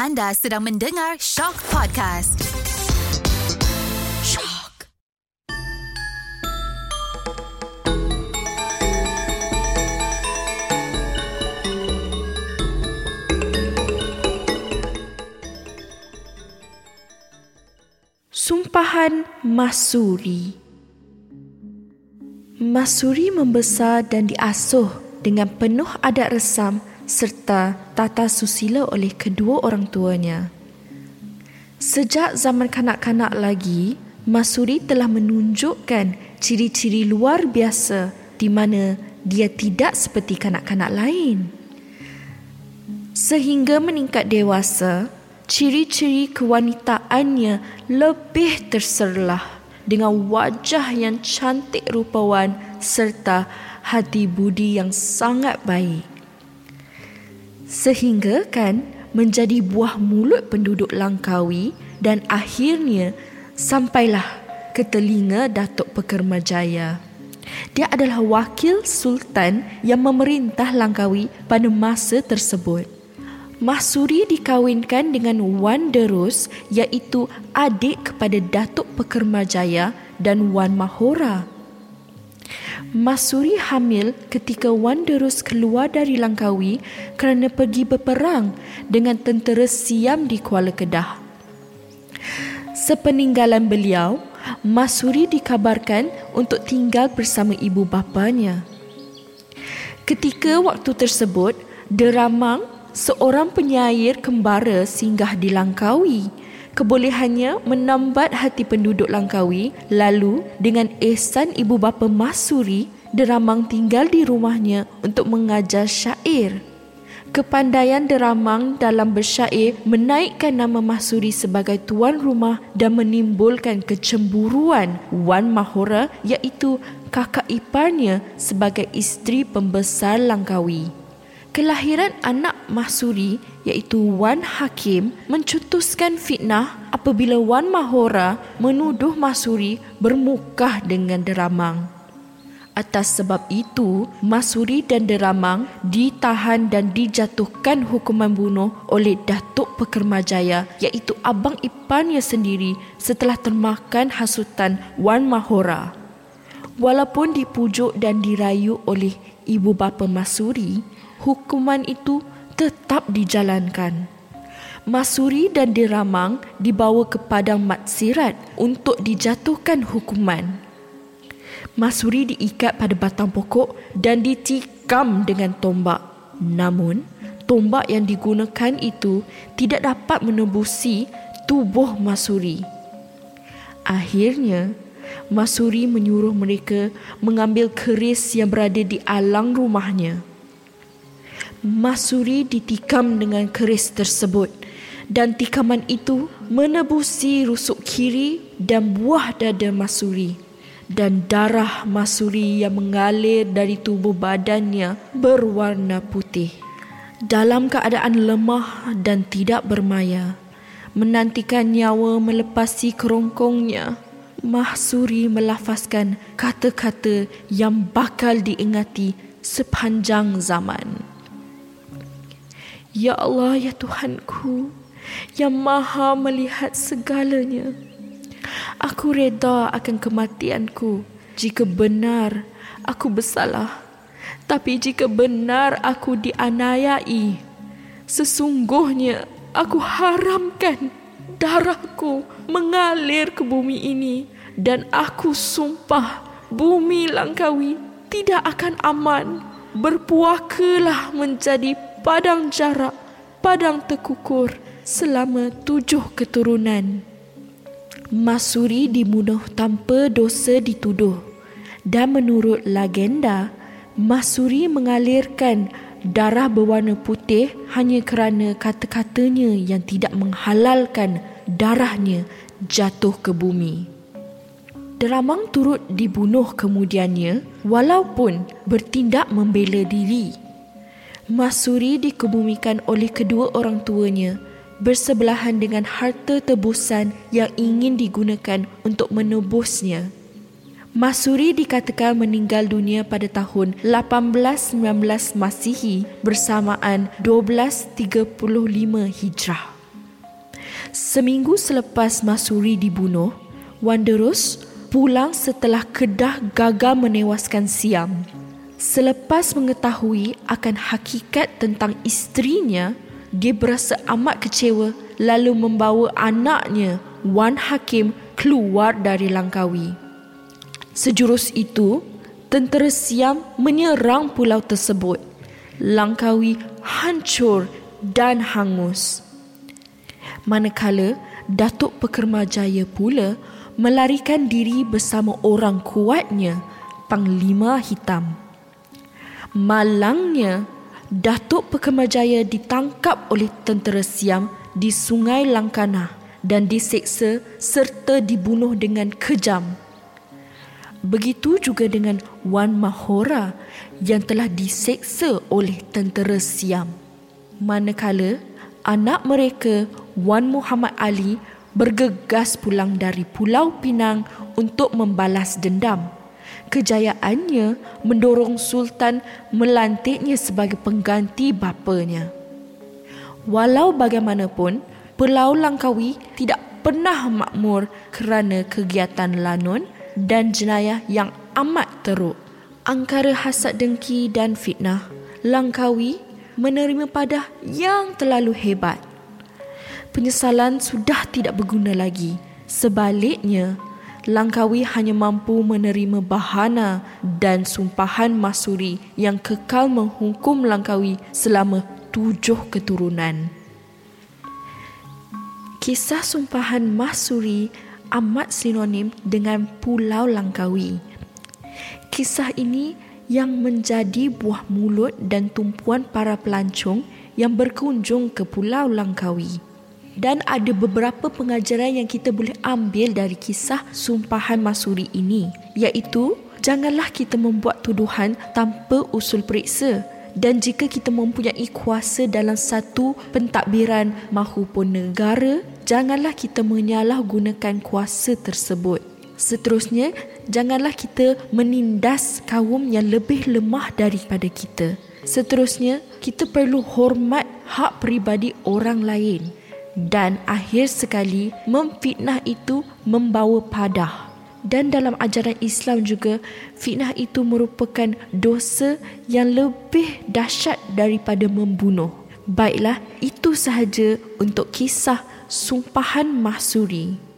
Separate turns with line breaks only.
Anda sedang mendengar Shock Podcast. Shock.
Sumpahan Masuri Masuri membesar dan diasuh dengan penuh adat resam serta tata susila oleh kedua orang tuanya. Sejak zaman kanak-kanak lagi, Masuri telah menunjukkan ciri-ciri luar biasa di mana dia tidak seperti kanak-kanak lain. Sehingga meningkat dewasa, ciri-ciri kewanitaannya lebih terserlah dengan wajah yang cantik rupawan serta hati budi yang sangat baik. Sehingga kan menjadi buah mulut penduduk Langkawi dan akhirnya sampailah ke telinga Datuk Pekermajaya. Dia adalah wakil sultan yang memerintah Langkawi pada masa tersebut. Mahsuri dikawinkan dengan Wan Derus iaitu adik kepada Datuk Pekermajaya dan Wan Mahora. Mahsuri hamil ketika Wan Derus keluar dari Langkawi kerana pergi berperang dengan tentera Siam di Kuala Kedah. Sepeninggalan beliau, Mahsuri dikabarkan untuk tinggal bersama ibu bapanya. Ketika waktu tersebut, Deramang seorang penyair kembara singgah di Langkawi. Kebolehannya menambat hati penduduk Langkawi lalu dengan ehsan ibu bapa Masuri, Deramang tinggal di rumahnya untuk mengajar syair. Kepandaian Deramang dalam bersyair menaikkan nama Masuri sebagai tuan rumah dan menimbulkan kecemburuan Wan Mahora iaitu kakak iparnya sebagai isteri pembesar Langkawi. Kelahiran anak Mahsuri iaitu Wan Hakim mencetuskan fitnah apabila Wan Mahora menuduh Mahsuri bermukah dengan Deramang. Atas sebab itu, Masuri dan Deramang ditahan dan dijatuhkan hukuman bunuh oleh Datuk Pekermajaya iaitu abang iparnya sendiri setelah termakan hasutan Wan Mahora. Walaupun dipujuk dan dirayu oleh ibu bapa Masuri, hukuman itu tetap dijalankan. Masuri dan Deramang dibawa ke padang matsirat untuk dijatuhkan hukuman. Masuri diikat pada batang pokok dan ditikam dengan tombak. Namun, tombak yang digunakan itu tidak dapat menembusi tubuh Masuri. Akhirnya, Masuri menyuruh mereka mengambil keris yang berada di alang rumahnya. Masuri ditikam dengan keris tersebut dan tikaman itu menebusi rusuk kiri dan buah dada Masuri dan darah Masuri yang mengalir dari tubuh badannya berwarna putih. Dalam keadaan lemah dan tidak bermaya, menantikan nyawa melepasi kerongkongnya, Mahsuri melafazkan kata-kata yang bakal diingati sepanjang zaman. Ya Allah, ya Tuhanku, yang maha melihat segalanya. Aku reda akan kematianku jika benar aku bersalah. Tapi jika benar aku dianiayai, sesungguhnya aku haramkan darahku mengalir ke bumi ini dan aku sumpah bumi Langkawi tidak akan aman. Berpuakalah menjadi padang jarak, padang terkukur selama tujuh keturunan. Masuri dibunuh tanpa dosa dituduh dan menurut legenda, Masuri mengalirkan darah berwarna putih hanya kerana kata-katanya yang tidak menghalalkan darahnya jatuh ke bumi. Deramang turut dibunuh kemudiannya walaupun bertindak membela diri. Masuri dikebumikan oleh kedua orang tuanya bersebelahan dengan harta tebusan yang ingin digunakan untuk menebusnya. Masuri dikatakan meninggal dunia pada tahun 1819 Masihi bersamaan 1235 Hijrah. Seminggu selepas Masuri dibunuh, Wanderus pulang setelah Kedah gagal menewaskan Siam. Selepas mengetahui akan hakikat tentang isterinya, dia berasa amat kecewa lalu membawa anaknya, Wan Hakim, keluar dari Langkawi. Sejurus itu, tentera Siam menyerang pulau tersebut. Langkawi hancur dan hangus. Manakala Datuk Pekermajaya pula melarikan diri bersama orang kuatnya, Panglima Hitam. Malangnya, Datuk Pekermajaya ditangkap oleh tentera Siam di Sungai Langkana dan diseksa serta dibunuh dengan kejam. Begitu juga dengan Wan Mahora yang telah diseksa oleh tentera Siam. Manakala anak mereka Wan Muhammad Ali bergegas pulang dari Pulau Pinang untuk membalas dendam. Kejayaannya mendorong Sultan melantiknya sebagai pengganti bapanya. Walau bagaimanapun, Pulau Langkawi tidak pernah makmur kerana kegiatan lanun dan jenayah yang amat teruk. Angkara hasad dengki dan fitnah, Langkawi menerima padah yang terlalu hebat penyesalan sudah tidak berguna lagi. Sebaliknya, Langkawi hanya mampu menerima bahana dan sumpahan Masuri yang kekal menghukum Langkawi selama tujuh keturunan. Kisah sumpahan Masuri amat sinonim dengan Pulau Langkawi. Kisah ini yang menjadi buah mulut dan tumpuan para pelancong yang berkunjung ke Pulau Langkawi dan ada beberapa pengajaran yang kita boleh ambil dari kisah sumpahan Masuri ini iaitu janganlah kita membuat tuduhan tanpa usul periksa. Dan jika kita mempunyai kuasa dalam satu pentadbiran mahupun negara janganlah kita menyalahgunakan kuasa tersebut. Seterusnya janganlah kita menindas kaum yang lebih lemah daripada kita. Seterusnya kita perlu hormat hak peribadi orang lain dan akhir sekali memfitnah itu membawa padah. Dan dalam ajaran Islam juga fitnah itu merupakan dosa yang lebih dahsyat daripada membunuh. Baiklah itu sahaja untuk kisah sumpahan mahsuri